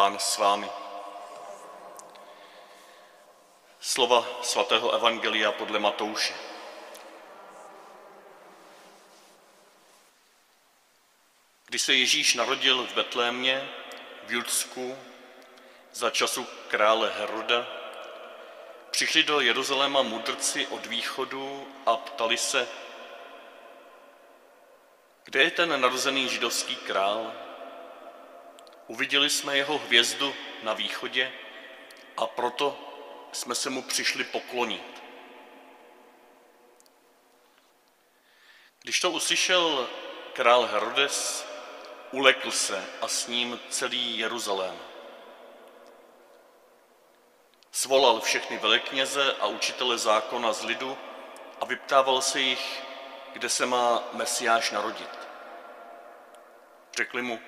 Pán s vámi. Slova svatého Evangelia podle Matouše. Když se Ježíš narodil v Betlémě, v Judsku, za času krále Heroda, přišli do Jeruzaléma mudrci od východu a ptali se, kde je ten narozený židovský král? Uviděli jsme jeho hvězdu na východě a proto jsme se mu přišli poklonit. Když to uslyšel král Herodes, ulekl se a s ním celý Jeruzalém. Svolal všechny velekněze a učitele zákona z lidu a vyptával se jich, kde se má Mesiáš narodit. Řekli mu,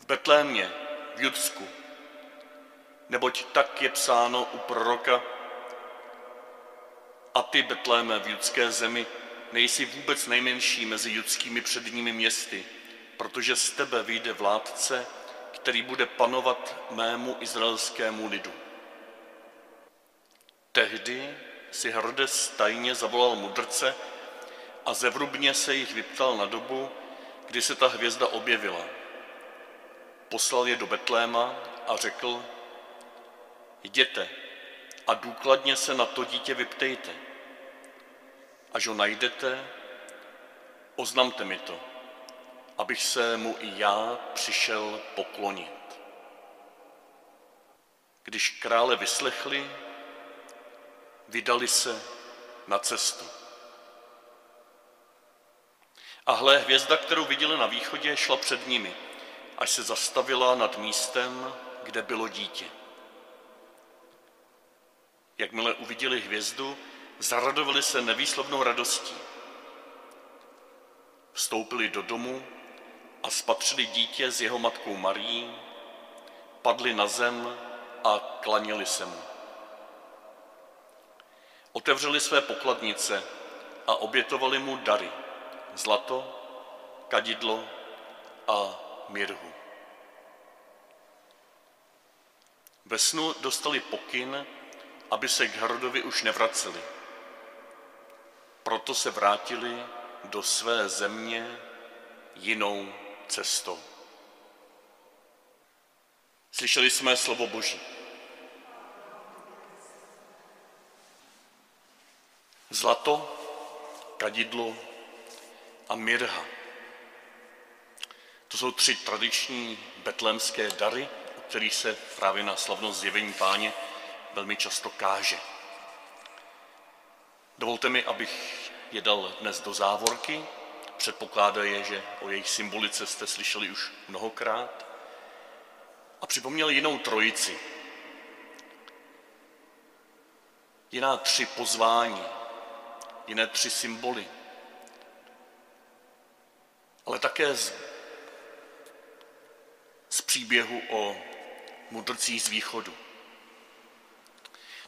v Betlémě, v Judsku, neboť tak je psáno u proroka, a ty, Betléme, v judské zemi, nejsi vůbec nejmenší mezi judskými předními městy, protože z tebe vyjde vládce, který bude panovat mému izraelskému lidu. Tehdy si Herodes tajně zavolal mudrce a zevrubně se jich vyptal na dobu, kdy se ta hvězda objevila. Poslal je do Betléma a řekl, jděte a důkladně se na to dítě vyptejte. Až ho najdete, oznamte mi to, abych se mu i já přišel poklonit. Když krále vyslechli, vydali se na cestu. A hle, hvězda, kterou viděli na východě, šla před nimi, až se zastavila nad místem, kde bylo dítě. Jakmile uviděli hvězdu, zaradovali se nevýslovnou radostí. Vstoupili do domu a spatřili dítě s jeho matkou Marí, padli na zem a klanili se mu. Otevřeli své pokladnice a obětovali mu dary, zlato, kadidlo a mirhu. Ve snu dostali pokyn, aby se k Herodovi už nevraceli. Proto se vrátili do své země jinou cestou. Slyšeli jsme slovo Boží. Zlato, kadidlo a mirha. To jsou tři tradiční betlémské dary, o kterých se právě na slavnost zjevení páně velmi často káže. Dovolte mi, abych je dal dnes do závorky. Předpokládaje, že o jejich symbolice jste slyšeli už mnohokrát. A připomněl jinou trojici. Jiná tři pozvání, jiné tři symboly. Ale také z, příběhu o mudrcích z východu.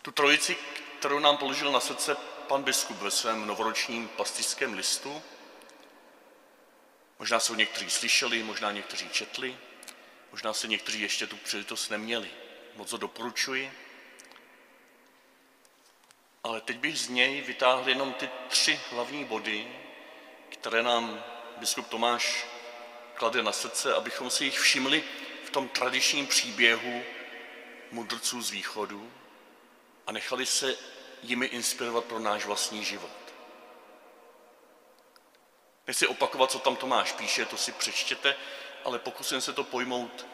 Tu trojici, kterou nám položil na srdce pan biskup ve svém novoročním pastiřském listu, možná jsou někteří slyšeli, možná někteří četli, možná se někteří ještě tu příležitost neměli. Moc ho doporučuji. Ale teď bych z něj vytáhl jenom ty tři hlavní body, které nám biskup Tomáš klade na srdce, abychom si jich všimli v tom tradičním příběhu mudrců z východu a nechali se jimi inspirovat pro náš vlastní život. Nechci opakovat, co tam Tomáš píše, to si přečtěte, ale pokusím se to pojmout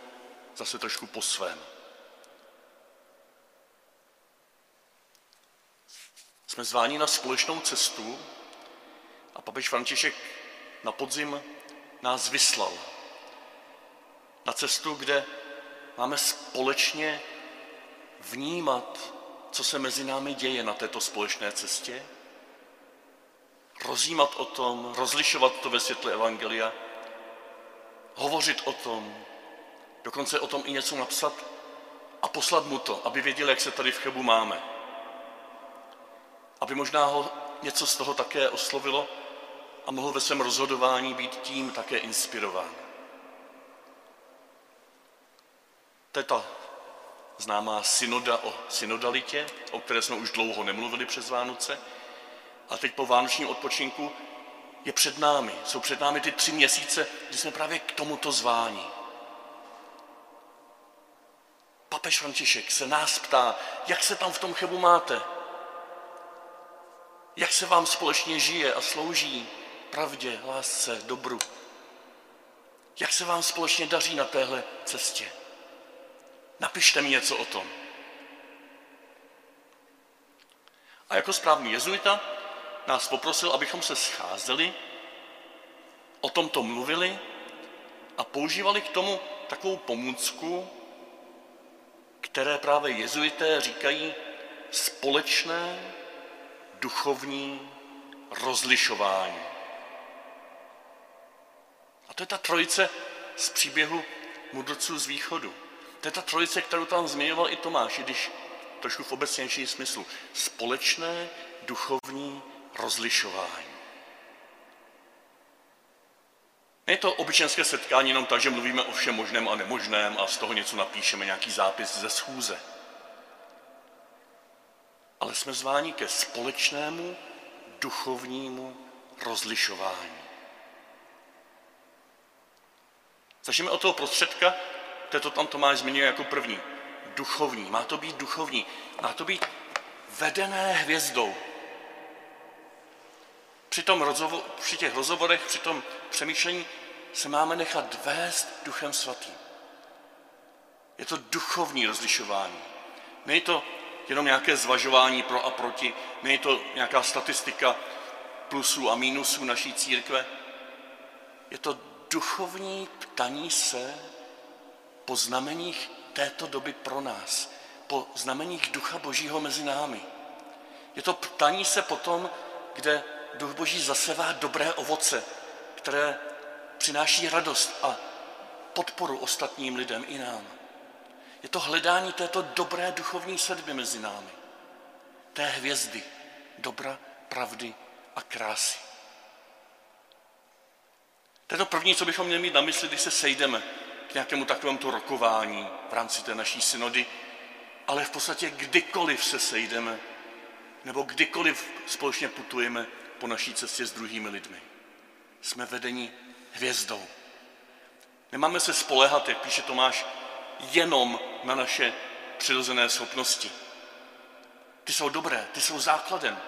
zase trošku po svém. Jsme zváni na společnou cestu a papež František na podzim nás vyslal na cestu, kde máme společně vnímat, co se mezi námi děje na této společné cestě, rozjímat o tom, rozlišovat to ve světle Evangelia, hovořit o tom, dokonce o tom i něco napsat a poslat mu to, aby věděl, jak se tady v Chebu máme. Aby možná ho něco z toho také oslovilo a mohl ve svém rozhodování být tím také inspirován. To je ta známá synoda o synodalitě, o které jsme už dlouho nemluvili přes Vánoce. A teď po vánočním odpočinku je před námi. Jsou před námi ty tři měsíce, kdy jsme právě k tomuto zvání. Papež František se nás ptá, jak se tam v tom chebu máte? Jak se vám společně žije a slouží pravdě, lásce, dobru? Jak se vám společně daří na téhle cestě? Napište mi něco o tom. A jako správný jezuita nás poprosil, abychom se scházeli, o tomto mluvili a používali k tomu takovou pomůcku, které právě jezuité říkají společné duchovní rozlišování. To je ta trojice z příběhu mudrců z východu. To je ta trojice, kterou tam zmiňoval i Tomáš, i když trošku v obecnějším smyslu. Společné duchovní rozlišování. Není to obyčenské setkání jenom tak, že mluvíme o všem možném a nemožném a z toho něco napíšeme, nějaký zápis ze schůze. Ale jsme zváni ke společnému duchovnímu rozlišování. Začneme od toho prostředka, to tam Tomáš zmiňuje jako první. Duchovní. Má to být duchovní. Má to být vedené hvězdou. Při, tom rozhovor, při těch rozhovorech, při tom přemýšlení se máme nechat vést Duchem Svatým. Je to duchovní rozlišování. Není to jenom nějaké zvažování pro a proti, není to nějaká statistika plusů a mínusů naší církve. Je to duchovní ptaní se po znameních této doby pro nás, po znameních Ducha Božího mezi námi. Je to ptaní se potom, kde Duch Boží zasevá dobré ovoce, které přináší radost a podporu ostatním lidem i nám. Je to hledání této dobré duchovní sedby mezi námi. Té hvězdy, dobra, pravdy a krásy. To je to první, co bychom měli mít na mysli, když se sejdeme k nějakému takovému rokování v rámci té naší synody, ale v podstatě kdykoliv se sejdeme, nebo kdykoliv společně putujeme po naší cestě s druhými lidmi. Jsme vedeni hvězdou. Nemáme se spolehat, jak píše Tomáš, jenom na naše přirozené schopnosti. Ty jsou dobré, ty jsou základem.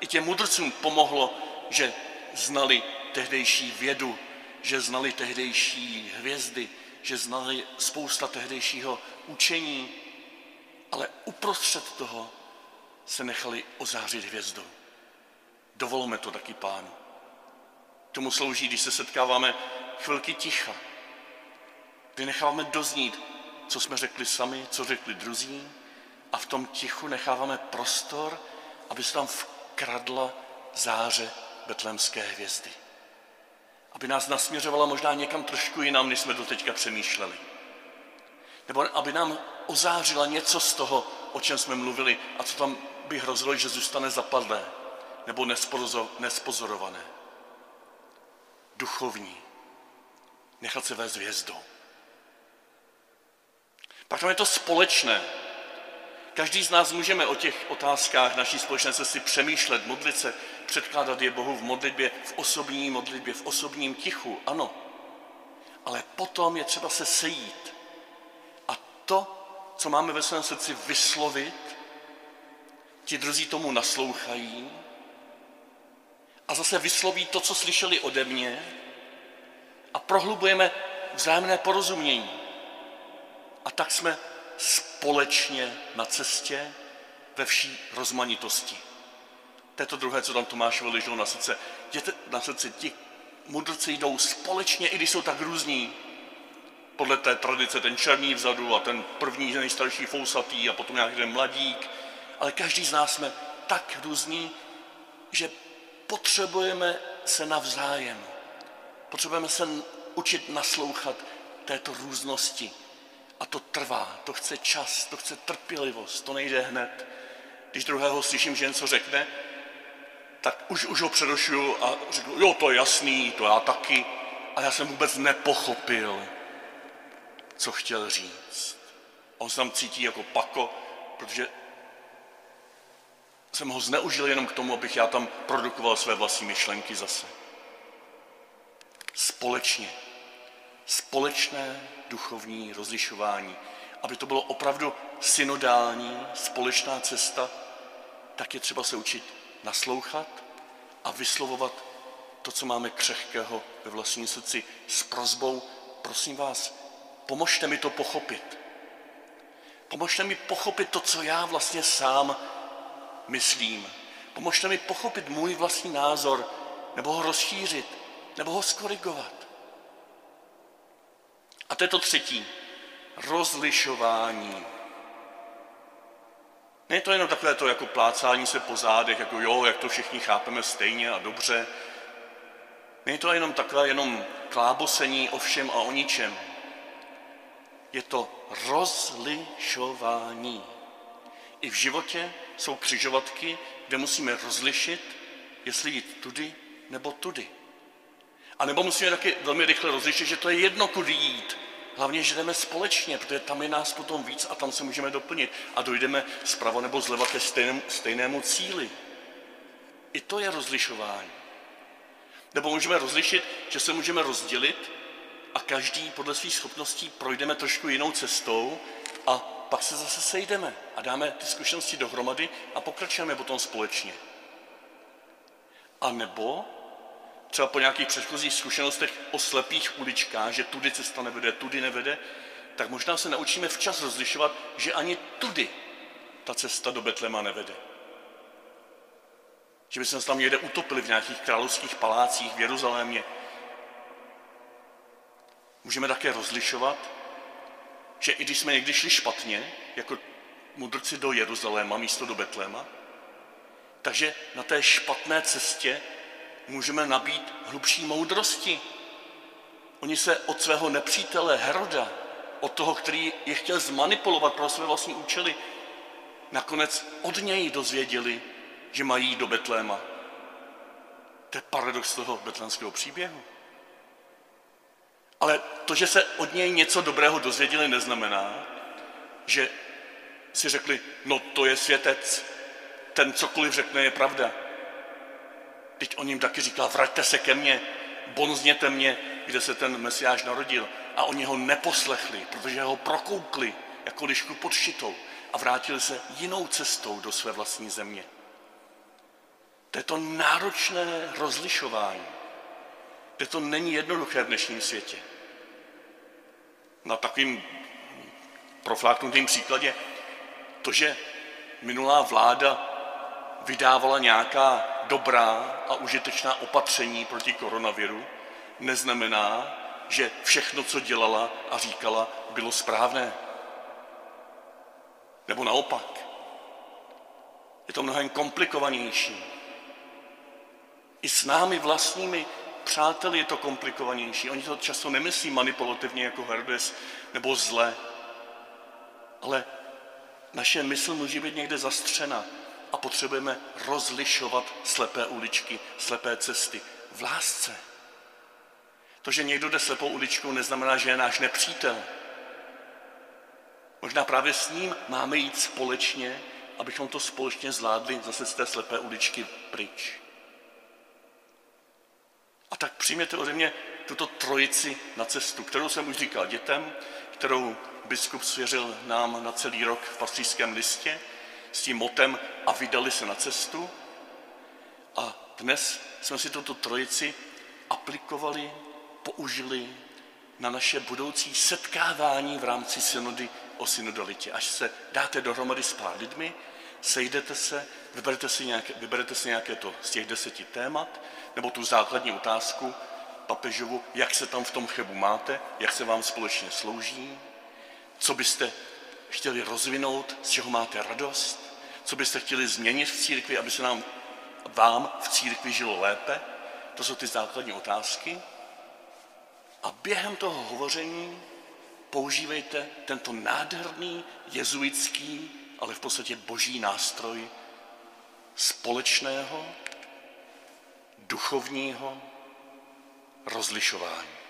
I těm mudrcům pomohlo, že znali tehdejší vědu, že znali tehdejší hvězdy, že znali spousta tehdejšího učení, ale uprostřed toho se nechali ozářit hvězdou. Dovolme to taky pánu. Tomu slouží, když se setkáváme chvilky ticha, kdy necháváme doznít, co jsme řekli sami, co řekli druzí, a v tom tichu necháváme prostor, aby se tam vkradla záře betlémské hvězdy aby nás nasměřovala možná někam trošku jinam, než jsme doteďka přemýšleli. Nebo aby nám ozářila něco z toho, o čem jsme mluvili a co tam by hrozilo, že zůstane zapadlé nebo nespozorované. Duchovní. Nechat se vést hvězdou. Pak tam je to společné. Každý z nás můžeme o těch otázkách naší společné cesty přemýšlet, modlit se, předkládat je Bohu v modlitbě, v osobní modlitbě, v osobním tichu, ano. Ale potom je třeba se sejít a to, co máme ve svém srdci vyslovit, ti druzí tomu naslouchají a zase vysloví to, co slyšeli ode mě a prohlubujeme vzájemné porozumění. A tak jsme společně na cestě ve vší rozmanitosti. To je to druhé, co tam Tomášovi leželo na srdce. Jděte na srdci, ti mudrci jdou společně, i když jsou tak různí. Podle té tradice ten černý vzadu a ten první nejstarší fousatý a potom nějaký ten mladík. Ale každý z nás jsme tak různí, že potřebujeme se navzájem. Potřebujeme se učit naslouchat této různosti. A to trvá, to chce čas, to chce trpělivost, to nejde hned. Když druhého slyším, že něco řekne, tak už, už ho přerušuju a řeknu, jo, to je jasný, to já taky. A já jsem vůbec nepochopil, co chtěl říct. On se tam cítí jako pako, protože jsem ho zneužil jenom k tomu, abych já tam produkoval své vlastní myšlenky zase. Společně. Společné duchovní rozlišování. Aby to bylo opravdu synodální, společná cesta, tak je třeba se učit naslouchat a vyslovovat to, co máme křehkého ve vlastním srdci s prozbou, prosím vás, pomožte mi to pochopit. Pomožte mi pochopit to, co já vlastně sám myslím. Pomožte mi pochopit můj vlastní názor, nebo ho rozšířit, nebo ho skorigovat. A to je to třetí. Rozlišování. Není to jenom takové to jako plácání se po zádech, jako jo, jak to všichni chápeme stejně a dobře. Není to jenom takové jenom klábosení o všem a o ničem. Je to rozlišování. I v životě jsou křižovatky, kde musíme rozlišit, jestli jít tudy nebo tudy. A nebo musíme taky velmi rychle rozlišit, že to je jedno, kudy jít. Hlavně, že jdeme společně, protože tam je nás potom víc a tam se můžeme doplnit. A dojdeme zprava nebo zleva ke stejnému, stejnému cíli. I to je rozlišování. Nebo můžeme rozlišit, že se můžeme rozdělit a každý podle svých schopností projdeme trošku jinou cestou a pak se zase sejdeme a dáme ty zkušenosti dohromady a pokračujeme potom společně. A nebo třeba po nějakých předchozích zkušenostech o slepých uličkách, že tudy cesta nevede, tudy nevede, tak možná se naučíme včas rozlišovat, že ani tudy ta cesta do Betlema nevede. Že by se tam někde utopili v nějakých královských palácích v Jeruzalémě. Můžeme také rozlišovat, že i když jsme někdy šli špatně, jako mudrci do Jeruzaléma místo do Betléma, takže na té špatné cestě můžeme nabít hlubší moudrosti. Oni se od svého nepřítele Heroda, od toho, který je chtěl zmanipulovat pro své vlastní účely, nakonec od něj dozvěděli, že mají jít do Betléma. To je paradox toho betlémského příběhu. Ale to, že se od něj něco dobrého dozvěděli, neznamená, že si řekli, no to je světec, ten cokoliv řekne je pravda. Teď on jim taky říkal, vraťte se ke mně, bonzněte mě, kde se ten mesiáš narodil. A oni ho neposlechli, protože ho prokoukli jako lišku pod šitou a vrátili se jinou cestou do své vlastní země. To je to náročné rozlišování, kde to není jednoduché v dnešním světě. Na takovým profláknutým příkladě to, že minulá vláda vydávala nějaká dobrá a užitečná opatření proti koronaviru, neznamená, že všechno, co dělala a říkala, bylo správné. Nebo naopak. Je to mnohem komplikovanější. I s námi vlastními přáteli je to komplikovanější. Oni to často nemyslí manipulativně jako Herodes nebo zle, ale naše mysl může být někde zastřena a potřebujeme rozlišovat slepé uličky, slepé cesty v lásce. To, že někdo jde slepou uličkou, neznamená, že je náš nepřítel. Možná právě s ním máme jít společně, abychom to společně zvládli zase z té slepé uličky pryč. A tak přijměte ode mě tuto trojici na cestu, kterou jsem už říkal dětem, kterou biskup svěřil nám na celý rok v pastýřském listě, s tím motem a vydali se na cestu. A dnes jsme si tuto trojici aplikovali, použili na naše budoucí setkávání v rámci synody o synodalitě. Až se dáte dohromady s pár lidmi, sejdete se, vyberete si nějaké, vyberete si nějaké to z těch deseti témat, nebo tu základní otázku papežovu, jak se tam v tom chebu máte, jak se vám společně slouží, co byste chtěli rozvinout, z čeho máte radost, co byste chtěli změnit v církvi, aby se nám vám v církvi žilo lépe. To jsou ty základní otázky. A během toho hovoření používejte tento nádherný jezuitský, ale v podstatě boží nástroj společného, duchovního rozlišování.